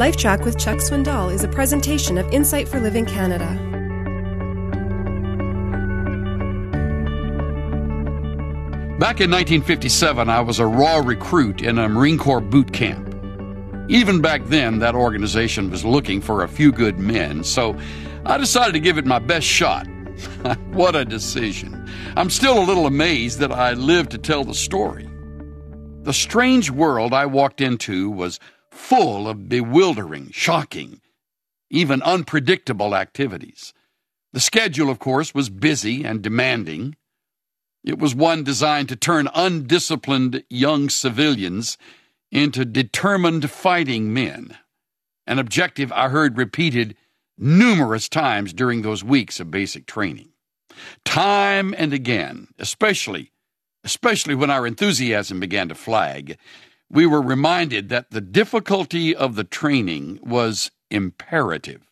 LifeTrac with Chuck Swindoll is a presentation of Insight for Living Canada. Back in 1957, I was a raw recruit in a Marine Corps boot camp. Even back then, that organization was looking for a few good men, so I decided to give it my best shot. what a decision. I'm still a little amazed that I lived to tell the story. The strange world I walked into was full of bewildering, shocking, even unpredictable activities. The schedule, of course, was busy and demanding. It was one designed to turn undisciplined young civilians into determined fighting men, an objective I heard repeated numerous times during those weeks of basic training. Time and again, especially especially when our enthusiasm began to flag, we were reminded that the difficulty of the training was imperative.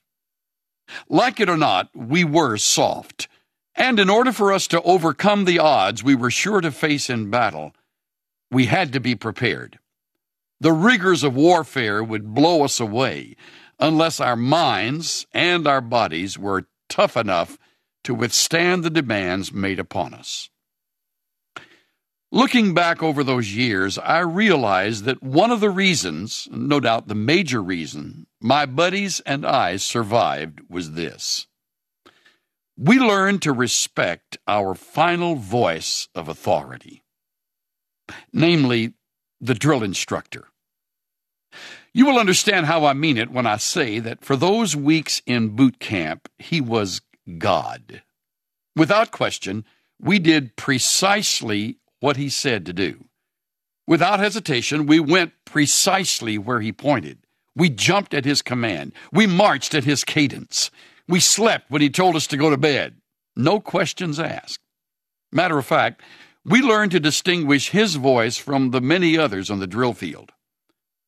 Like it or not, we were soft, and in order for us to overcome the odds we were sure to face in battle, we had to be prepared. The rigors of warfare would blow us away unless our minds and our bodies were tough enough to withstand the demands made upon us. Looking back over those years, I realized that one of the reasons, no doubt the major reason, my buddies and I survived was this. We learned to respect our final voice of authority, namely the drill instructor. You will understand how I mean it when I say that for those weeks in boot camp, he was God. Without question, we did precisely what he said to do. Without hesitation, we went precisely where he pointed. We jumped at his command. We marched at his cadence. We slept when he told us to go to bed. No questions asked. Matter of fact, we learned to distinguish his voice from the many others on the drill field.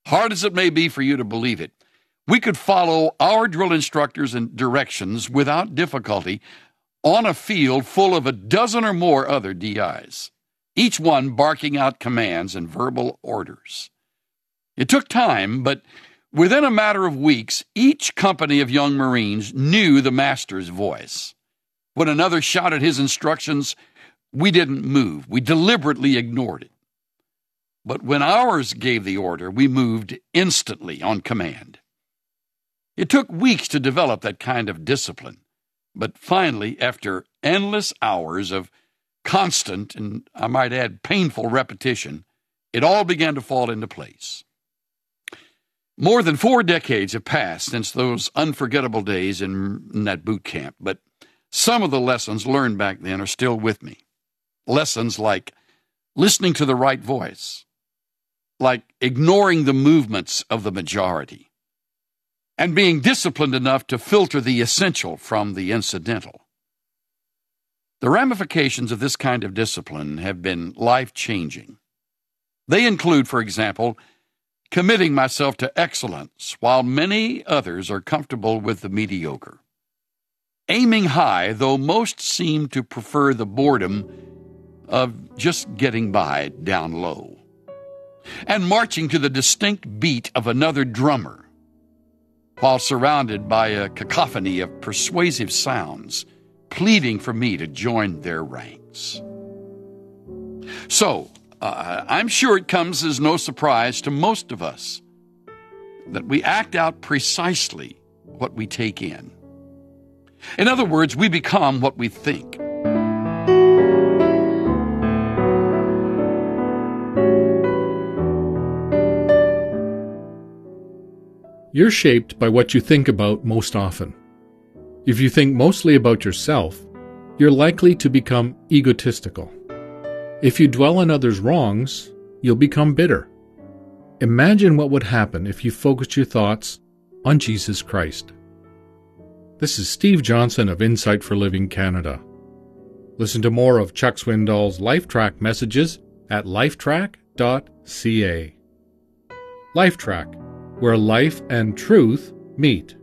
Hard as it may be for you to believe it, we could follow our drill instructors and directions without difficulty on a field full of a dozen or more other DIs each one barking out commands and verbal orders. It took time, but within a matter of weeks, each company of young Marines knew the master's voice. When another shouted his instructions, we didn't move. We deliberately ignored it. But when ours gave the order, we moved instantly on command. It took weeks to develop that kind of discipline, but finally, after endless hours of constant, and I might add painful repetition, it all began to fall into place. More than four decades have passed since those unforgettable days in, in, that boot camp, but some of the lessons learned back then are still with me. Lessons like listening to the right voice, like ignoring the movements of the majority, and being disciplined enough to filter the essential from the incidental. The ramifications of this kind of discipline have been life changing. They include, for example, committing myself to excellence while many others are comfortable with the mediocre. Aiming high, though most seem to prefer the boredom of just getting by down low. And marching to the distinct beat of another drummer while surrounded by a cacophony of persuasive sounds pleading for me to join their ranks. So, uh, I'm sure it comes as no surprise to most of us that we act out precisely what we take in. In other words, we become what we think. You're shaped by what you think about most often. If you think mostly about yourself, you're likely to become egotistical. If you dwell on others' wrongs, you'll become bitter. Imagine what would happen if you focused your thoughts on Jesus Christ. This is Steve Johnson of Insight for Living Canada. Listen to more of Chuck Swindoll's LifeTrac messages at lifetrac.ca. LifeTrac, where life and truth meet.